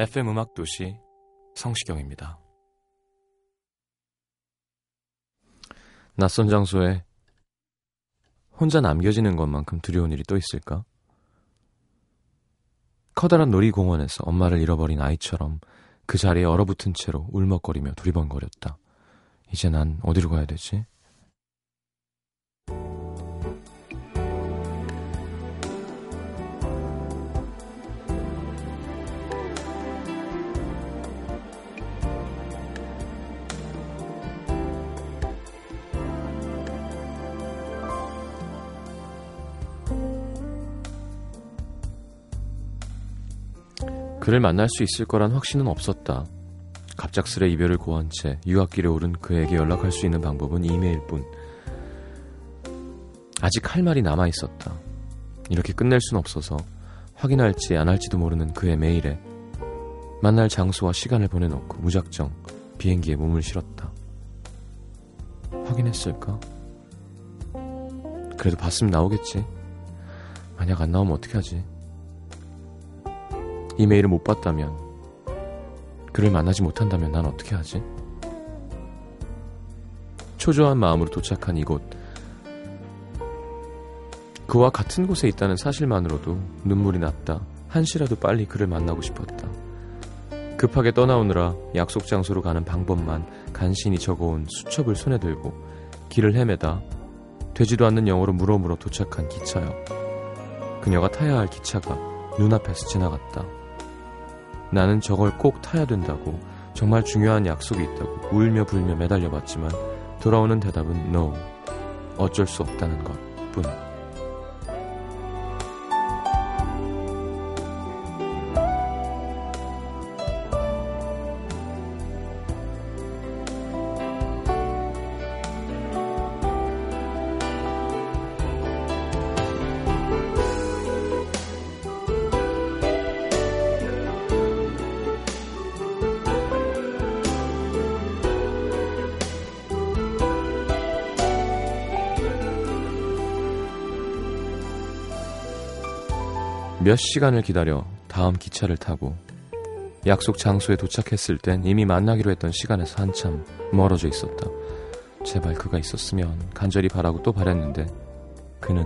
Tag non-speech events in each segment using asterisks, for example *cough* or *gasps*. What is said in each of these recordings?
FM 음악 도시 성시경입니다. 낯선 장소에 혼자 남겨지는 것만큼 두려운 일이 또 있을까? 커다란 놀이공원에서 엄마를 잃어버린 아이처럼 그 자리에 얼어붙은 채로 울먹거리며 두리번거렸다. 이제 난 어디로 가야 되지? 그를 만날 수 있을 거란 확신은 없었다. 갑작스레 이별을 고한 채 유학길에 오른 그에게 연락할 수 있는 방법은 이메일 뿐. 아직 할 말이 남아 있었다. 이렇게 끝낼 순 없어서 확인할지 안 할지도 모르는 그의 메일에 만날 장소와 시간을 보내놓고 무작정 비행기에 몸을 실었다. 확인했을까? 그래도 봤으면 나오겠지. 만약 안 나오면 어떻게 하지? 이 메일을 못 봤다면, 그를 만나지 못한다면 난 어떻게 하지? 초조한 마음으로 도착한 이곳. 그와 같은 곳에 있다는 사실만으로도 눈물이 났다. 한시라도 빨리 그를 만나고 싶었다. 급하게 떠나오느라 약속 장소로 가는 방법만 간신히 적어온 수첩을 손에 들고 길을 헤매다 되지도 않는 영어로 물어물어 도착한 기차역. 그녀가 타야 할 기차가 눈앞에서 지나갔다. 나는 저걸 꼭 타야 된다고 정말 중요한 약속이 있다고 울며 불며 매달려 봤지만 돌아오는 대답은 no. 어쩔 수 없다는 것 뿐. 몇 시간을 기다려 다음 기차를 타고 약속 장소에 도착했을 땐 이미 만나기로 했던 시간에서 한참 멀어져 있었다. 제발 그가 있었으면 간절히 바라고 또 바랬는데 그는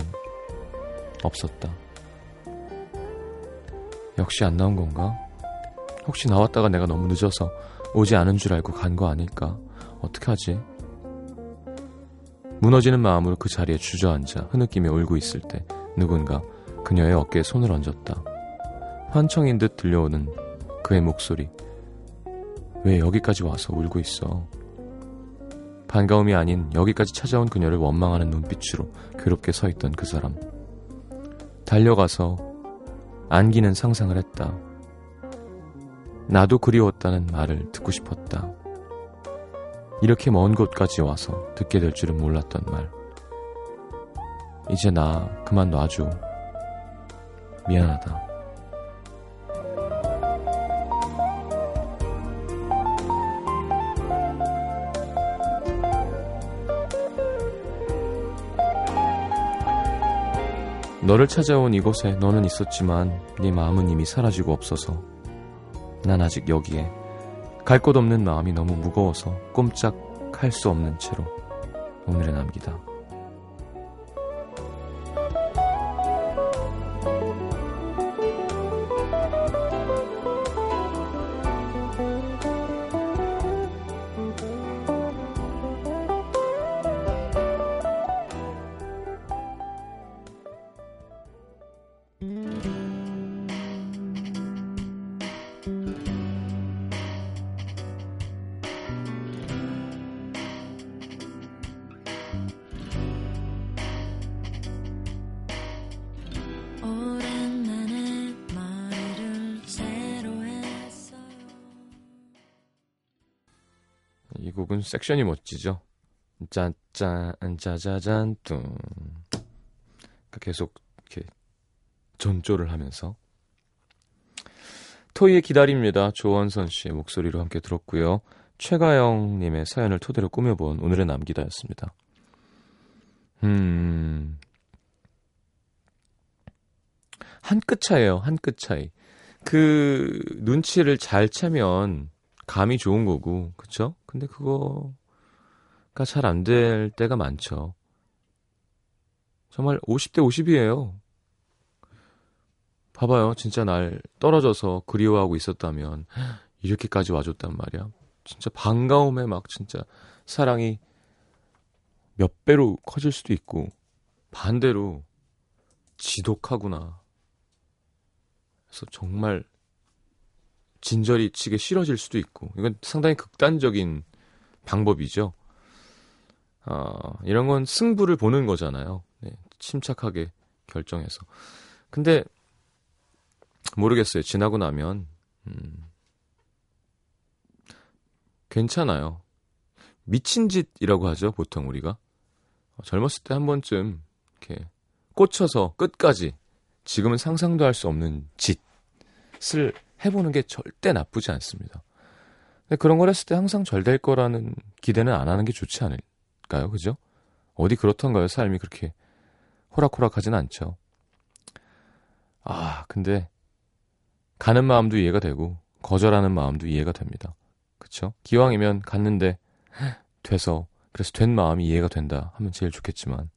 없었다. 역시 안 나온 건가? 혹시 나왔다가 내가 너무 늦어서 오지 않은 줄 알고 간 거 아닐까? 어떻게 하지? 무너지는 마음으로 그 자리에 주저앉아 흐느끼며 울고 있을 때 누군가 그녀의 어깨에 손을 얹었다. 환청인 듯 들려오는 그의 목소리. 왜 여기까지 와서 울고 있어? 반가움이 아닌 여기까지 찾아온 그녀를 원망하는 눈빛으로 괴롭게 서 있던 그 사람. 달려가서 안기는 상상을 했다. 나도 그리웠다는 말을 듣고 싶었다. 이렇게 먼 곳까지 와서 듣게 될 줄은 몰랐던 말. 이제 나 그만 놔줘. 미안하다. 너를 찾아온 이곳에 너는 있었지만 네 마음은 이미 사라지고 없어서 난 아직 여기에 갈 곳 없는 마음이 너무 무거워서 꼼짝 할 수 없는 채로 오늘에 남기다. 곡은 섹션이 멋지죠. 짠짠 짜자잔 뚱. 그러니까 계속 이렇게 전조를 하면서 토이의 기다립니다. 조원선 씨의 목소리로 함께 들었고요. 최가영 님의 사연을 토대로 꾸며본 오늘의 남기다였습니다. 음, 한 끗 차이에요. 한 끗 차이. 그 눈치를 잘 채면 감이 좋은 거고, 그쵸? 근데 그거가 잘 안 될 때가 많죠. 정말 50대 50이에요. 봐봐요. 진짜 날 떨어져서 그리워하고 있었다면 이렇게까지 와줬단 말이야. 진짜 반가움에 막 진짜 사랑이 몇 배로 커질 수도 있고 반대로 지독하구나. 그래서 정말 진저리 치게 싫어질 수도 있고 이건 상당히 극단적인 방법이죠. 아, 이런 건 승부를 보는 거잖아요. 네, 침착하게 결정해서. 근데 모르겠어요. 지나고 나면 음, 괜찮아요. 미친 짓이라고 하죠. 보통 우리가 젊었을 때 한 번쯤 이렇게 꽂혀서 끝까지 지금은 상상도 할 수 없는 짓을 해보는 게 절대 나쁘지 않습니다. 근데 그런 걸 했을 때 항상 잘될 거라는 기대는 안 하는 게 좋지 않을까요? 그죠? 어디 그렇던가요? 삶이 그렇게 호락호락하진 않죠. 아, 근데 가는 마음도 이해가 되고 거절하는 마음도 이해가 됩니다. 그쵸? 기왕이면 갔는데 돼서 그래서 된 마음이 이해가 된다 하면 제일 좋겠지만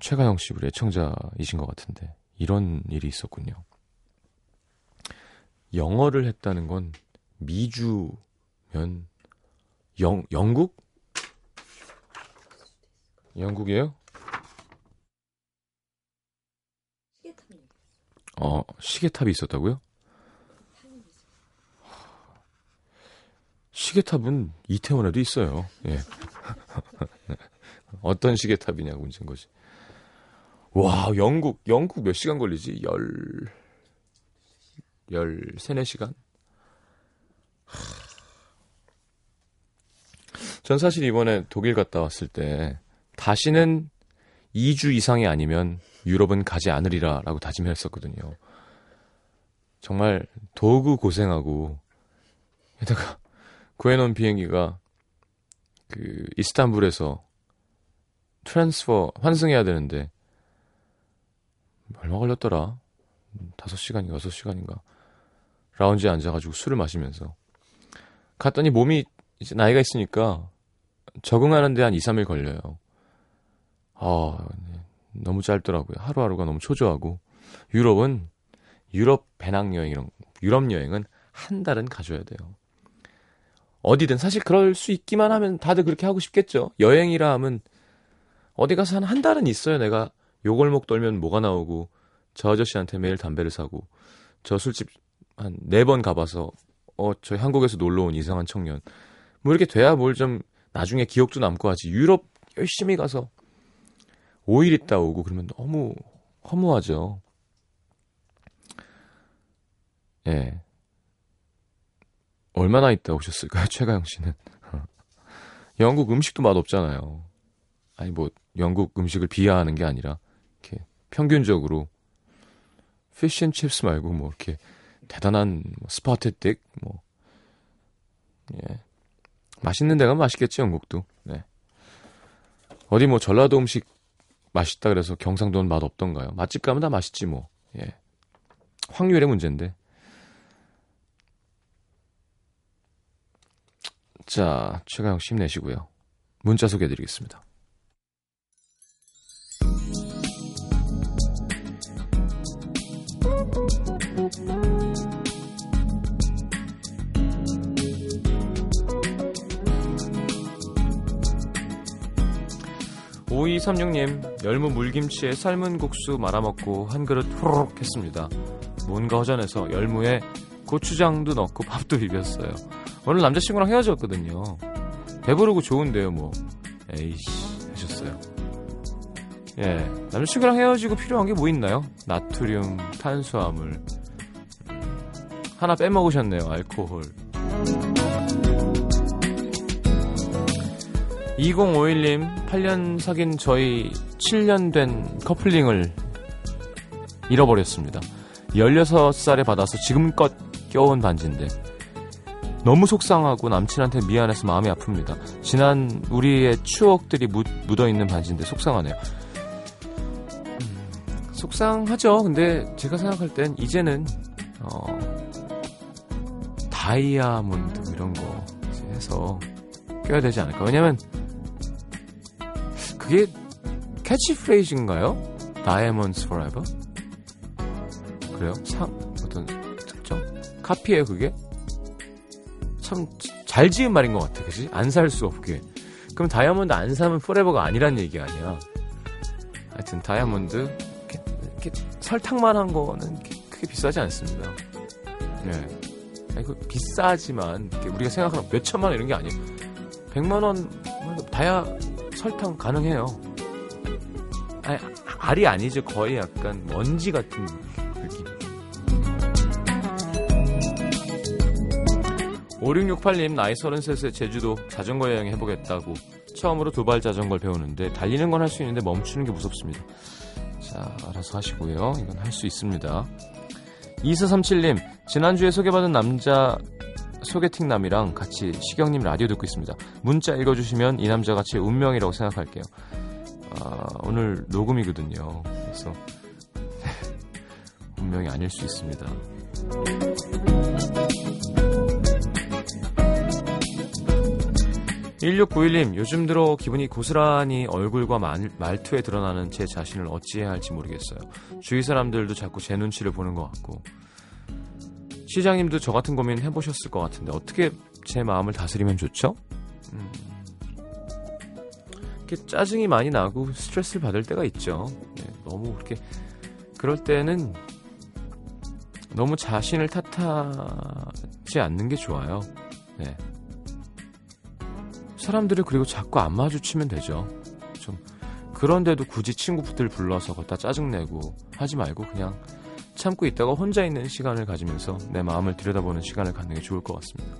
최가영 씨 우리 애청자이신 것 같은데 이런 일이 있었군요. 영어를 했다는 건 미주면 영 영국? 영국이에요? 어, 시계탑이 있었다고요? 시계탑은 이태원에도 있어요. 예. *laughs* 어떤 시계탑이냐고 문제인 거지. 와, 영국, 영국 몇 시간 걸리지? 열, 열, 세네 시간? 전 사실 이번에 독일 갔다 왔을 때, 다시는 2주 이상이 아니면 유럽은 가지 않으리라 라고 다짐했었거든요. 정말 도구 고생하고, 게다가 구해놓은 비행기가 그 이스탄불에서 transfer 환승해야 되는데 얼마 걸렸더라? 5시간인가 6시간인가 라운지에 앉아가지고 술을 마시면서 갔더니 몸이 이제 나이가 있으니까 적응하는 데 한 2, 3일 걸려요. 아, 네. 너무 짧더라고요. 하루하루가 너무 초조하고 유럽은 유럽 배낭 여행 이런 유럽 여행은 한 달은 가줘야 돼요. 어디든 사실 그럴 수 있기만 하면 다들 그렇게 하고 싶겠죠. 여행이라 하면 어디 가서 한 한 달은 있어요. 내가 요골목 돌면 뭐가 나오고 저 아저씨한테 매일 담배를 사고 저 술집 한 네 번 가봐서 어 저희 한국에서 놀러 온 이상한 청년 뭐 이렇게 돼야 뭘 좀 나중에 기억도 남고 하지 유럽 열심히 가서 5일 있다 오고 그러면 너무 허무하죠. 예. 얼마나 있다 오셨을까요, *laughs* 최가영 씨는? *laughs* 영국 음식도 맛없잖아요. 아니 뭐 영국 음식을 비하하는 게 아니라 이렇게 평균적으로 fish and chips 말고 뭐 이렇게 대단한 스파테틱 뭐 예. 맛있는 데가 맛있겠지 영국도. 네. 어디 뭐 전라도 음식 맛있다 그래서 경상도는 맛 없던가요? 맛집 가면 다 맛있지 뭐. 예. 확률의 문제인데. 자, 씨 힘내시고요. 문자 소개해 드리겠습니다. 오이삼육님 열무 물김치에 삶은 국수 말아먹고 한 그릇 후루룩 했습니다. 뭔가 허전해서 열무에 고추장도 넣고 밥도 *laughs* 비볐어요. 오늘 남자친구랑 헤어졌거든요. 배부르고 좋은데요, 뭐. 에이씨, 하셨어요. 예. 남자친구랑 헤어지고 필요한 게 뭐 있나요? 나트륨, 탄수화물. 하나 빼먹으셨네요, 알코올. 2051님, 8년 사귄 저희 7년 된 커플링을 잃어버렸습니다. 16살에 받아서 지금껏 껴온 반지인데 너무 속상하고 남친한테 미안해서 마음이 아픕니다. 지난 우리의 추억들이 묻, 어있는 반지인데 속상하네요. 음, 속상하죠. 근데 제가 생각할 땐 이제는 어, 다이아몬드 이런 거 해서 껴야 되지 않을까. 왜냐면 그게 캐치프레이즈인가요? Diamonds Forever? 그래요? 상 어떤 특정 카피예요 그게? 참 잘 지은 말인 것 같아, 그지? 안 살 수 없게. 그럼 다이아몬드 안 사면 forever가 아니란 얘기 아니야. 하여튼 다이아몬드 이렇게, 이렇게 설탕만 한 거는 크게 비싸지 않습니다. 네. 아니, 그 비싸지만 우리가 생각하는 몇 천만 원 이런 게 아니에요. 100만 원 다야 설탕 가능해요. 아니, 알이 아니죠. 거의 약간 먼지 같은 5668님 나이 33세 제주도 자전거 여행 해보겠다고 처음으로 도발 자전거를 배우는데 달리는 건 할 수 있는데 멈추는 게 무섭습니다. 자 알아서 하시고요. 이건 할 수 있습니다. 2437님 지난주에 소개받은 남자 소개팅남이랑 같이 시경님 라디오 듣고 있습니다. 문자 읽어주시면 이 남자가 제 운명이라고 생각할게요. 아, 오늘 녹음이거든요. 그래서 *laughs* 운명이 아닐 수 있습니다. 1691님, 요즘 들어 기분이 고스란히 얼굴과 말, 말투에 드러나는 제 자신을 어찌해야 할지 모르겠어요. 주위 사람들도 자꾸 제 눈치를 보는 것 같고. 시장님도 저 같은 고민 해보셨을 것 같은데, 어떻게 제 마음을 다스리면 좋죠? 음. 이렇게 짜증이 많이 나고 스트레스를 받을 때가 있죠. 네, 너무 그렇게, 그럴 때는 너무 자신을 탓하지 않는 게 좋아요. 네. 사람들을 그리고 자꾸 안 마주치면 되죠. 좀 그런데도 굳이 친구들 불러서 걷다 짜증내고 하지 말고 그냥 참고 있다가 혼자 있는 시간을 가지면서 내 마음을 들여다보는 시간을 갖는 게 좋을 것 같습니다.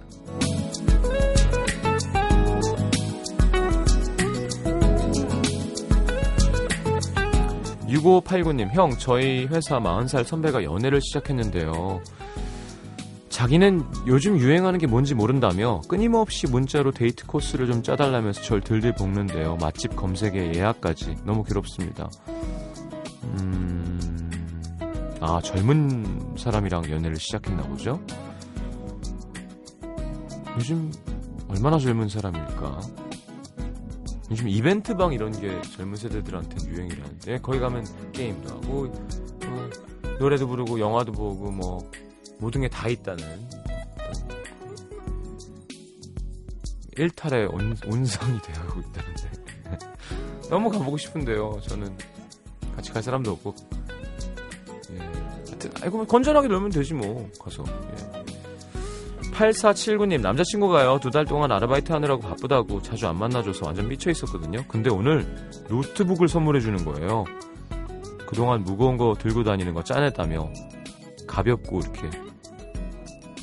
6589님, 형, 저희 회사 40살 선배가 연애를 시작했는데요. 자기는 요즘 유행하는 게 뭔지 모른다며 끊임없이 문자로 데이트 코스를 좀 짜달라면서 절 들들 볶는데요. 맛집 검색에 예약까지 너무 괴롭습니다. 음, 아 젊은 사람이랑 연애를 시작했나 보죠. 요즘 얼마나 젊은 사람일까? 요즘 이벤트방 이런 게 젊은 세대들한테 유행이라는데 거기 가면 게임도 하고 어, 노래도 부르고 영화도 보고 뭐 모든 게 다 있다는 일탈의 온, 온상이 되어가고 있다는데 *laughs* 너무 가보고 싶은데요 저는 같이 갈 사람도 없고 예. 하여튼 아이고 뭐 건전하게 놀면 되지 뭐 가서 예. 8479님 남자친구가요 두 달 동안 아르바이트 하느라고 바쁘다고 자주 안 만나줘서 완전 미쳐 있었거든요 근데 오늘 노트북을 선물해 주는 거예요 그동안 무거운 거 들고 다니는 거 짠했다며 가볍고 이렇게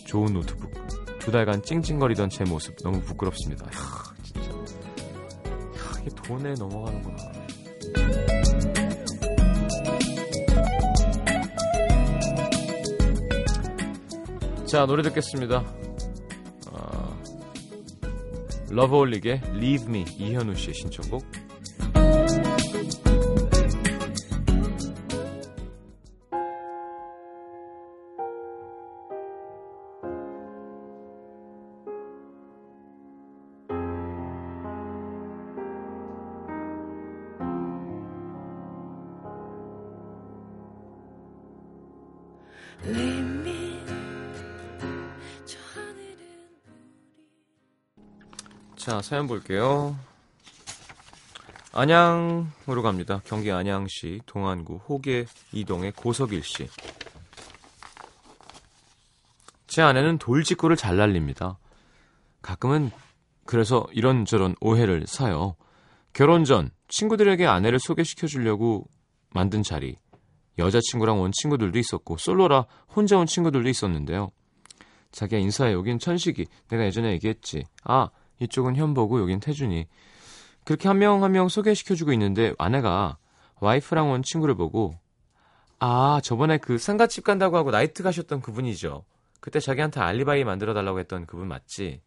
좋은 노트북. 두 달간 찡찡거리던 제 모습 너무 부끄럽습니다. 야, 진짜. 야, 이게 돈에 넘어가는구나. 자, 노래 듣겠습니다. 어, 러브홀릭의 Leave Me 이현우 씨의 신청곡. 자, 사연 볼게요. 안양으로 갑니다. 경기 안양시 동안구 호계 이동의 고석일 씨. 제 아내는 돌직구를 잘 날립니다. 가끔은 그래서 이런저런 오해를 사요. 결혼 전 친구들에게 아내를 소개시켜 주려고 만든 자리. 여자친구랑 온 친구들도 있었고 솔로라 혼자 온 친구들도 있었는데요. 자기야 인사해 여긴 천식이 내가 예전에 얘기했지. 아 이쪽은 현보고 여긴 태준이. 그렇게 한 명 한 명 소개시켜주고 있는데 아내가 와이프랑 온 친구를 보고 아 저번에 그 상가집 간다고 하고 나이트 가셨던 그분이죠. 그때 자기한테 알리바이 만들어 달라고 했던 그분 맞지?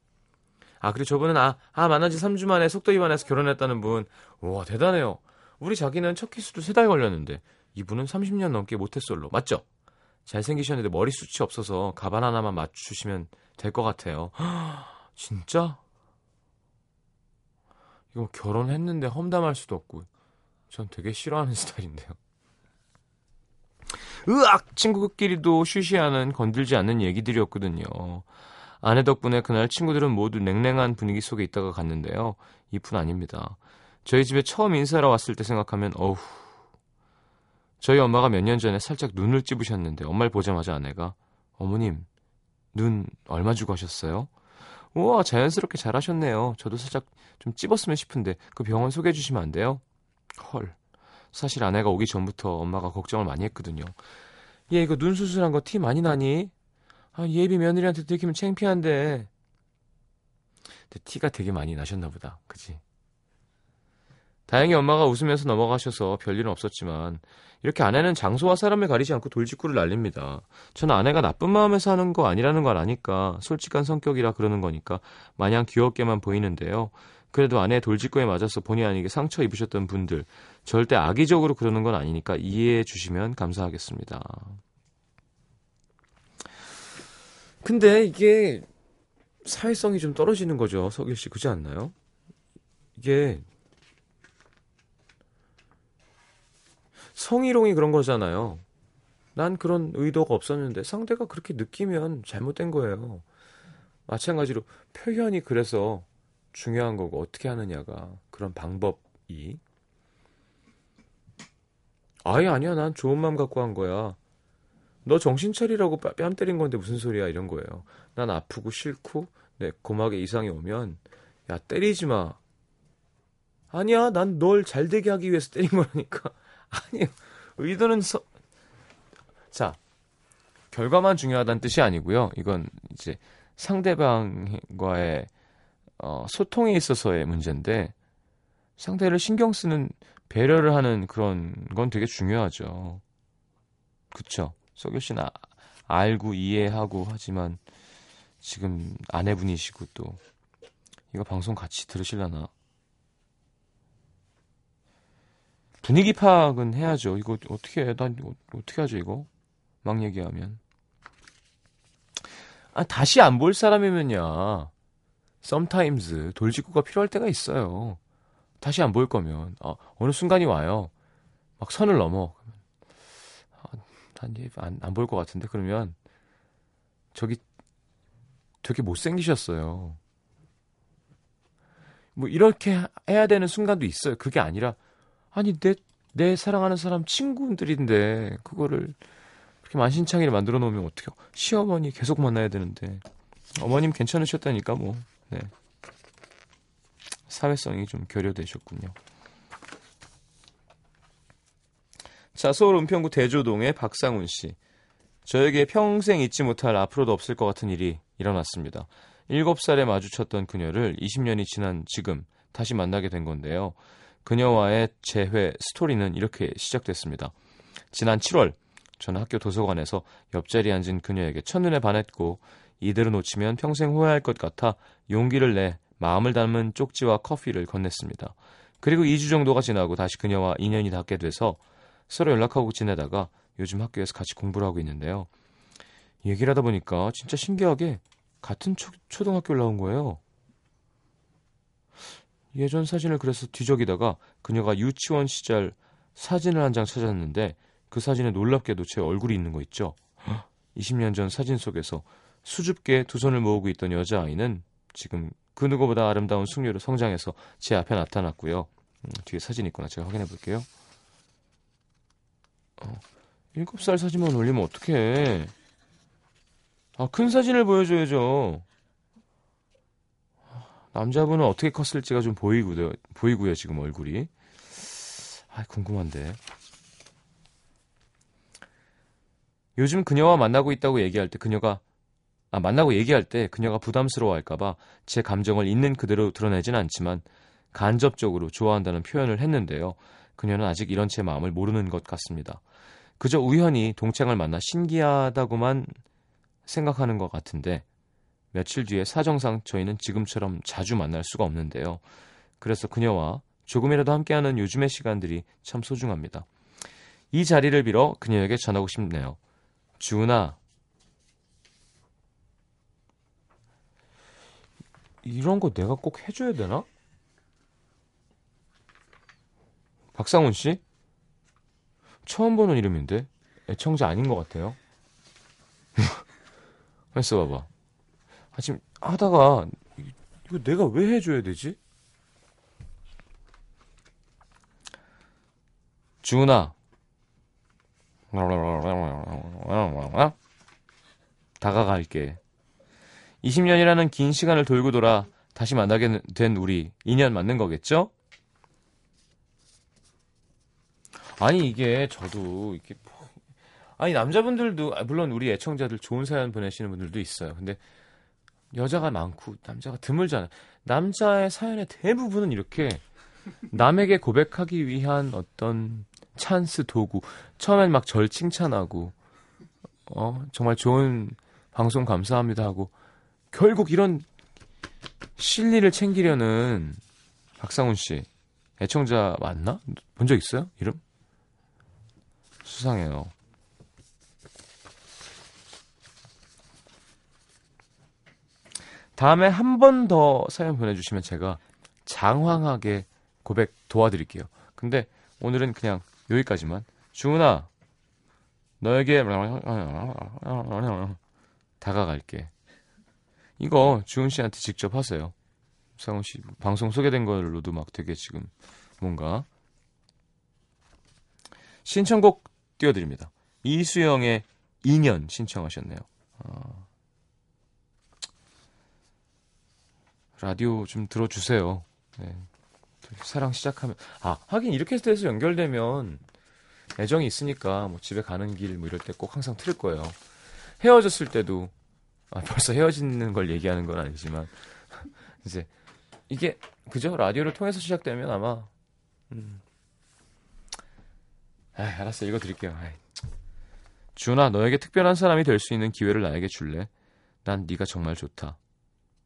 아, 그리고 저분은 아, 아, 만난 지 3주 만에 속도 위반해서 결혼했다는 분. 우와, 대단해요. 우리 자기는 첫 키스도 3달 걸렸는데 이분은 30년 넘게 모태솔로. 맞죠? 잘생기셨는데 머리숱이 없어서 가발 하나만 맞추시면 될 것 같아요. *gasps* 진짜? 이거 뭐 결혼했는데 험담할 수도 없고 전 되게 싫어하는 *laughs* 스타일인데요. 으악! 친구끼리도 쉬쉬하는 건들지 않는 얘기들이었거든요. 아내 덕분에 그날 친구들은 모두 냉랭한 분위기 속에 있다가 갔는데요. 이뿐 아닙니다. 저희 집에 처음 인사하러 왔을 때 생각하면 어후. 저희 엄마가 몇 년 전에 살짝 눈을 찝으셨는데 엄마를 보자마자 아내가 어머님 눈 얼마 주고 하셨어요? 우와 자연스럽게 잘하셨네요. 저도 살짝 좀 찝었으면 싶은데 그 병원 소개해 주시면 안 돼요? 헐. 사실 아내가 오기 전부터 엄마가 걱정을 많이 했거든요. 얘 이거 눈 수술한 거 티 많이 나니? 아, 예비 며느리한테 들키면 창피한데. 근데 티가 되게 많이 나셨나 보다. 그지? 다행히 엄마가 웃으면서 넘어가셔서 별일은 없었지만 이렇게 아내는 장소와 사람을 가리지 않고 돌직구를 날립니다. 저는 아내가 나쁜 마음에서 하는 거 아니라는 걸 아니까 솔직한 성격이라 그러는 거니까 마냥 귀엽게만 보이는데요. 그래도 아내의 돌직구에 맞아서 본의 아니게 상처 입으셨던 분들 절대 악의적으로 그러는 건 아니니까 이해해 주시면 감사하겠습니다. 근데 이게 사회성이 좀 떨어지는 거죠. 석일 씨 그지 않나요? 이게 성희롱이 그런 거잖아요. 난 그런 의도가 없었는데 상대가 그렇게 느끼면 잘못된 거예요. 마찬가지로 표현이 그래서 중요한 거고 어떻게 하느냐가 그런 방법이. 아예 아니야. 난 좋은 마음 갖고 한 거야. 너 정신 차리라고 뺨 때린 건데 무슨 소리야? 이런 거예요. 난 아프고 싫고 내 고막에 이상이 오면 야 때리지 마. 아니야. 난 널 잘되게 하기 위해서 때린 거라니까 아니 의도는 서... 자 결과만 중요하다는 뜻이 아니고요 이건 이제 상대방과의 어, 소통에 있어서의 문제인데 상대를 신경 쓰는 배려를 하는 그런 건 되게 중요하죠. 그쵸? 석유 씨는 아, 알고 이해하고 하지만 지금 아내분이시고 또 이거 방송 같이 들으실라나? 분위기 파악은 해야죠. 이거 어떻게 해? 난 어떻게 하죠 이거? 막 얘기하면. 아 다시 안 볼 사람이면야 썸타임즈 돌직구가 필요할 때가 있어요. 다시 안 보일 거면 어, 어느 순간이 와요. 막 선을 넘어. 아, 보일 것 같은데 그러면 저기 되게 못생기셨어요. 뭐 이렇게 해야 되는 순간도 있어요. 그게 아니라 아니 내 내 사랑하는 사람 친구들인데 그거를 그렇게 만신창이를 만들어 놓으면 어떻게 시어머니 계속 만나야 되는데 어머님 괜찮으셨다니까 뭐 네. 사회성이 좀 결여되셨군요. 자, 서울 은평구 대조동의 박상훈 씨. 저에게 평생 잊지 못할 앞으로도 없을 것 같은 일이 일어났습니다. 7살에 마주쳤던 그녀를 20년이 지난 지금 다시 만나게 된 건데요. 그녀와의 재회 스토리는 이렇게 시작됐습니다. 지난 7월 저는 학교 도서관에서 옆자리에 앉은 그녀에게 첫눈에 반했고 이대로 놓치면 평생 후회할 것 같아 용기를 내 마음을 담은 쪽지와 커피를 건넸습니다. 그리고 2주 정도가 지나고 다시 그녀와 인연이 닿게 돼서 서로 연락하고 지내다가 요즘 학교에서 같이 공부를 하고 있는데요. 얘기를 하다 보니까 진짜 신기하게 같은 초, 초등학교를 나온 거예요. 예전 사진을 그래서 뒤적이다가 그녀가 유치원 시절 사진을 한 장 찾았는데 그 사진에 놀랍게도 제 얼굴이 있는 거 있죠. *gasps* 20년 전 사진 속에서 수줍게 두 손을 모으고 있던 여자아이는 지금 그 누구보다 아름다운 숙녀로 성장해서 제 앞에 나타났고요. 음, 뒤에 사진 있구나. 제가 확인해 볼게요. 어, 7살 사진만 올리면 어떡해. 아, 큰 사진을 보여줘야죠. 남자분은 어떻게 컸을지가 좀 보이고요. 보이고요, 지금 얼굴이. 아, 궁금한데. 요즘 그녀와 만나고 있다고 얘기할 때 그녀가 아, 만나고 얘기할 때 그녀가 부담스러워 할까봐 제 감정을 있는 그대로 드러내진 않지만 간접적으로 좋아한다는 표현을 했는데요. 그녀는 아직 이런 제 마음을 모르는 것 같습니다. 그저 우연히 동창을 만나 신기하다고만 생각하는 것 같은데 며칠 뒤에 사정상 저희는 지금처럼 자주 만날 수가 없는데요. 그래서 그녀와 조금이라도 함께하는 요즘의 시간들이 참 소중합니다. 이 자리를 빌어 그녀에게 전하고 싶네요. 주은아, 이런 거 내가 꼭 해줘야 되나? 박상훈 씨? 처음 보는 이름인데 애청자 아닌 것 같아요. *laughs* 했어 봐봐. 아, 지금 하다가 이거 내가 왜 해줘야 되지? 주은아. 다가갈게. 20년이라는 긴 시간을 돌고 돌아 다시 만나게 된 우리 인연 맞는 거겠죠? 아니 이게 저도 이렇게 뭐, 아니 남자분들도 아, 물론 우리 애청자들 좋은 사연 보내시는 분들도 있어요. 근데 여자가 많고 남자가 드물잖아요. 남자의 사연의 대부분은 이렇게 남에게 고백하기 위한 어떤 찬스 도구. 처음엔 막 절 칭찬하고 어 정말 좋은 방송 감사합니다 하고 결국 이런 실리를 챙기려는 박상훈 씨 애청자 맞나? 본 적 있어요? 이름? 수상해요. 다음에 한 번 더 사연 보내주시면 제가 장황하게 고백 도와드릴게요. 근데 오늘은 그냥 여기까지만. 주은아, 너에게 다가갈게. 이거 주은 씨한테 직접 하세요. 상훈 씨 방송 소개된 걸로도 막 되게 지금 뭔가 신청곡 띄워드립니다. 이수영의 2년 신청하셨네요. 어... 라디오 좀 들어주세요. 네. 사랑 시작하면 아 하긴 이렇게 해서 연결되면 애정이 있으니까 뭐 집에 가는 길 뭐 이럴 때 꼭 항상 틀을 거예요. 헤어졌을 때도 아, 벌써 헤어지는 걸 얘기하는 건 아니지만 *laughs* 이제 이게 그죠 라디오를 통해서 시작되면 아마 음. 아 알았어 이거 드릴게요. 아이. 준아 너에게 특별한 사람이 될 수 있는 기회를 나에게 줄래? 난 네가 정말 좋다.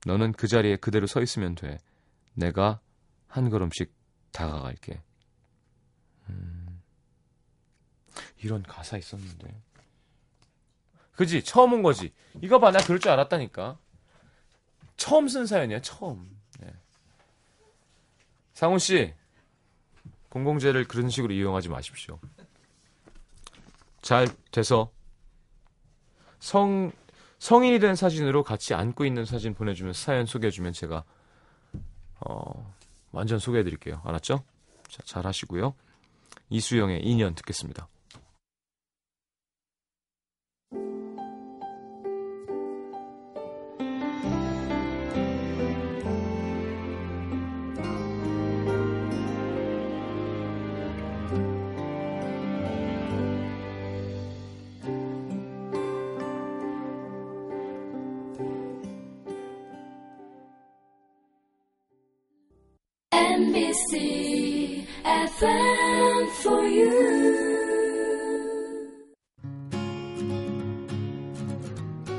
너는 그 자리에 그대로 서 있으면 돼. 내가 한 걸음씩 다가갈게. 음. 이런 가사 있었는데. 그지? 처음 온 거지. 이거 봐, 나 그럴 줄 알았다니까. 처음 쓴 사연이야, 처음. 네. 상훈 씨, 공공재를 그런 식으로 이용하지 마십시오. 잘 돼서 성 성인이 된 사진으로 같이 안고 있는 사진 보내주면 사연 소개해주면 제가 어, 완전 소개해드릴게요. 알았죠? 자, 잘 하시고요. 이수영의 2년 듣겠습니다.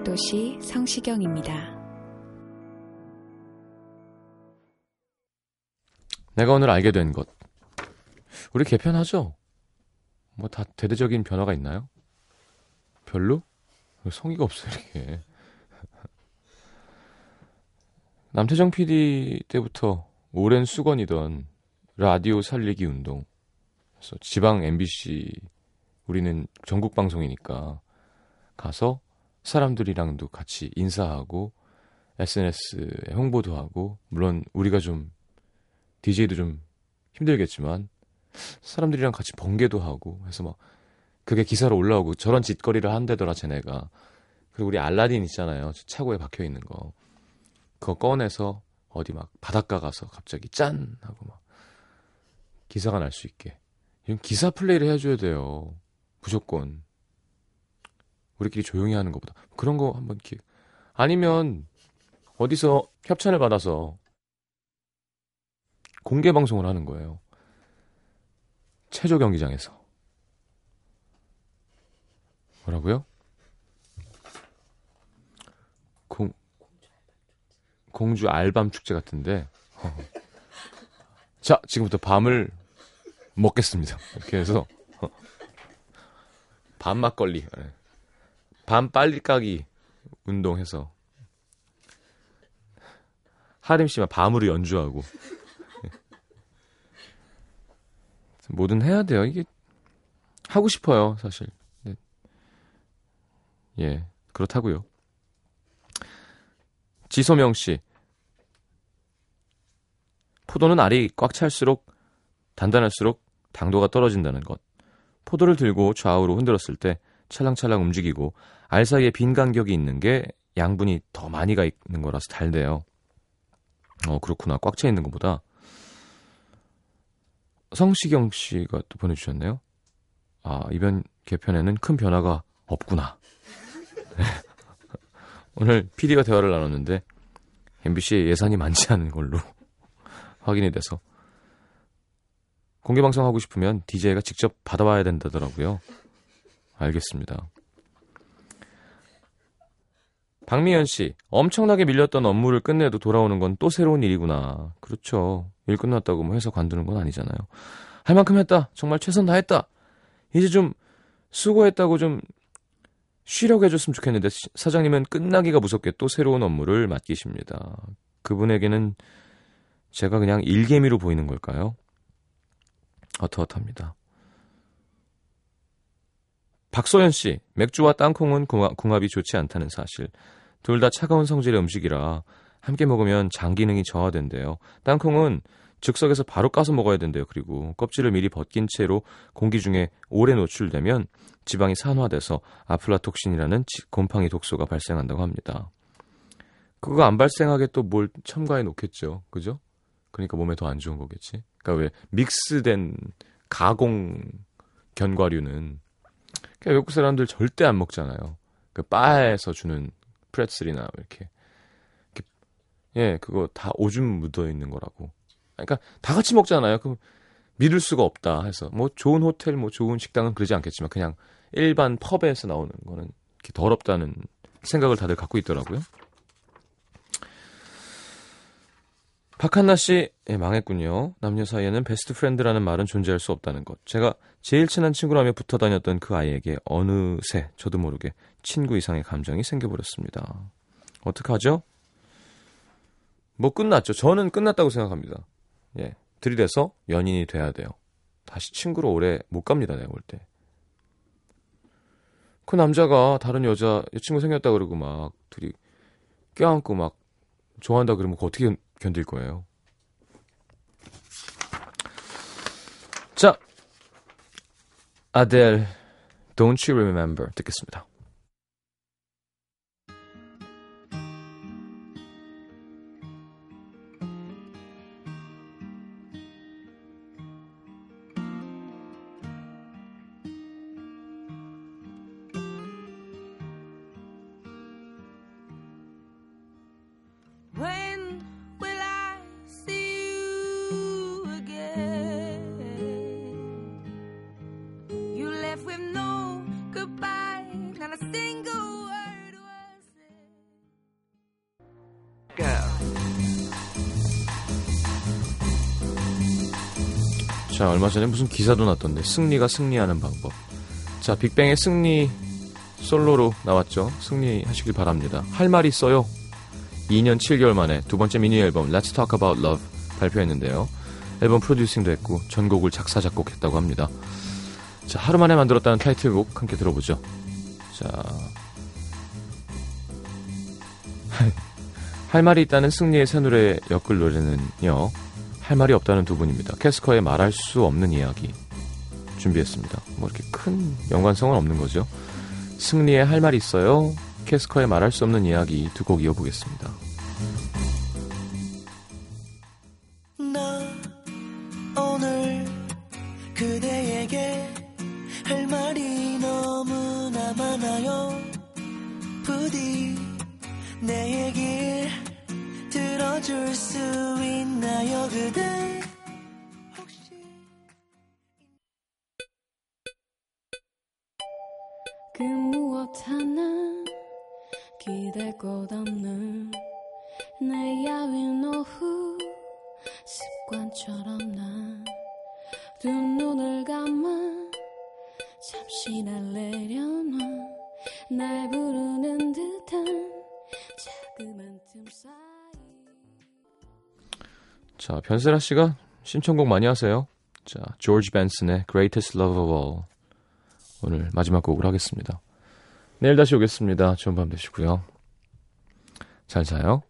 음악도시 성시경입니다. 내가 오늘 알게 된 것. 우리 개편하죠? 뭐 다 대대적인 변화가 있나요? 별로? 성의가 없어, 이렇게. *laughs* 남태정 PD 때부터 오랜 수건이던 라디오 살리기 운동. 그래서 지방 MBC, 우리는 전국 방송이니까 가서 사람들이랑도 같이 인사하고 SNS에 홍보도 하고 물론 우리가 좀 DJ도 좀 힘들겠지만 사람들이랑 같이 번개도 하고 해서 막 그게 기사로 올라오고 저런 짓거리를 한대더라 쟤네가. 그리고 우리 알라딘 있잖아요. 차고에 박혀 있는 거. 그거 꺼내서 어디 막 바닷가 가서 갑자기 짠! 하고 막 기사가 날 수 있게. 이건 기사 플레이를 해줘야 돼요. 무조건 우리끼리 조용히 하는 것보다 그런 거 한번 이렇게 아니면 어디서 협찬을 받아서 공개 방송을 하는 거예요. 체조 경기장에서. 뭐라고요? 공, 공주 알밤 축제 같은데. 어. 자, 지금부터 밤을 먹겠습니다. 이렇게 해서. 어. 밤 막걸리. 네. 밤 빨리 까기 운동해서. 하림 씨만 밤으로 연주하고. *laughs* 뭐든 해야 돼요. 이게 하고 싶어요, 사실. 네. 예, 그렇다고요. 지소명 씨. 포도는 알이 꽉 찰수록 단단할수록 당도가 떨어진다는 것. 포도를 들고 좌우로 흔들었을 때 찰랑찰랑 움직이고 알 사이에 빈 간격이 있는 게 양분이 더 많이 가 있는 거라서 달대요. 어, 그렇구나. 꽉 차 있는 것보다. 성시경 씨가 또 보내주셨네요. 아, 이번 개편에는 큰 변화가 없구나. 네. *laughs* 오늘 PD가 대화를 나눴는데, MBC의 예산이 많지 않은 걸로 *laughs* 확인이 돼서. 공개방송 하고 싶으면 DJ가 직접 받아와야 된다더라고요. 알겠습니다. 박미연 씨, 엄청나게 밀렸던 업무를 끝내도 돌아오는 건 또 새로운 일이구나. 그렇죠. 일 끝났다고 뭐 회사 관두는 건 아니잖아요. 할 만큼 했다. 정말 최선 다했다. 이제 좀 수고했다고 좀 쉬려고 해줬으면 좋겠는데 사장님은 끝나기가 무섭게 또 새로운 업무를 맡기십니다. 그분에게는 제가 그냥 일개미로 보이는 걸까요? 어터어터합니다. 박소연 씨, 맥주와 땅콩은 궁합 이 좋지 않다는 사실. 둘 다 차가운 성질의 음식이라 함께 먹으면 장 기능이 저하된대요. 땅콩은 즉석에서 바로 까서 먹어야 된대요. 그리고 껍질을 미리 벗긴 채로 공기 중에 오래 노출되면 지방이 산화돼서 아플라톡신이라는 곰팡이 독소가 발생한다고 합니다. 그거 안 발생하게 또 뭘 첨가해 놓겠죠. 그죠? 그러니까 몸에 더 안 좋은 거겠지. 그러니까 왜 믹스된 가공 견과류는 그러니까 외국 사람들 절대 안 먹잖아요. 그 바에서 주는 pretzel이나 이렇게. 이렇게 예, 그거 다 오줌 묻어 있는 거라고. 그러니까 다 같이 먹잖아요. 그럼 믿을 수가 없다 해서 뭐 좋은 호텔 뭐 좋은 식당은 그러지 않겠지만 그냥 일반 펍에서 나오는 거는 이렇게 더럽다는 생각을 다들 갖고 있더라고요. 박한나 씨, 예, 망했군요. 남녀 사이에는 best friend라는 말은 존재할 수 없다는 것. 제가 제일 친한 친구라며 붙어 다녔던 그 아이에게 어느새 저도 모르게 친구 이상의 감정이 생겨버렸습니다. 어떡하죠? 뭐 끝났죠. 저는 끝났다고 생각합니다. 예. 들이대서 연인이 돼야 돼요. 다시 친구로 오래 못 갑니다, 내가 볼 때. 그 남자가 다른 여자, 친구 생겼다 그러고 막 둘이 껴안고 막 좋아한다 그러면 그거 어떻게 견딜 거예요. 자, 아델, Don't You Remember 듣겠습니다. 얼마 전에 무슨 기사도 났던데 승리가 승리하는 방법. 자, 빅뱅의 승리 솔로로 나왔죠. 승리하시길 바랍니다. 할 말 있어요. 2년 7개월 만에 두 번째 미니 앨범 Let's Talk About Love 발표했는데요. 앨범 프로듀싱도 했고 전곡을 작사 작곡했다고 합니다. 자, 하루 만에 만들었다는 타이틀곡 함께 들어보죠. 자. *laughs* 할 말이 있다는 승리의 새 노래 엮을 노래는요. 할 말이 없다는 두 분입니다. 캐스커의 말할 수 없는 이야기 준비했습니다. 뭐 이렇게 큰 연관성은 없는 거죠. 승리의 할 말이 있어요. 캐스커의 말할 수 없는 이야기 두 곡 이어보겠습니다. 내 야윈 오후 습관처럼 난 두 눈을 감아 잠시 날 내려놔 날 부르는 듯한 자그만 틈 사이 자, 변세라 씨가 신청곡 많이 하세요. 자, 조지 벤슨의 Greatest Love of All. 오늘 마지막 곡으로 하겠습니다. 내일 다시 오겠습니다. 좋은 밤 되시고요. 잘 자요.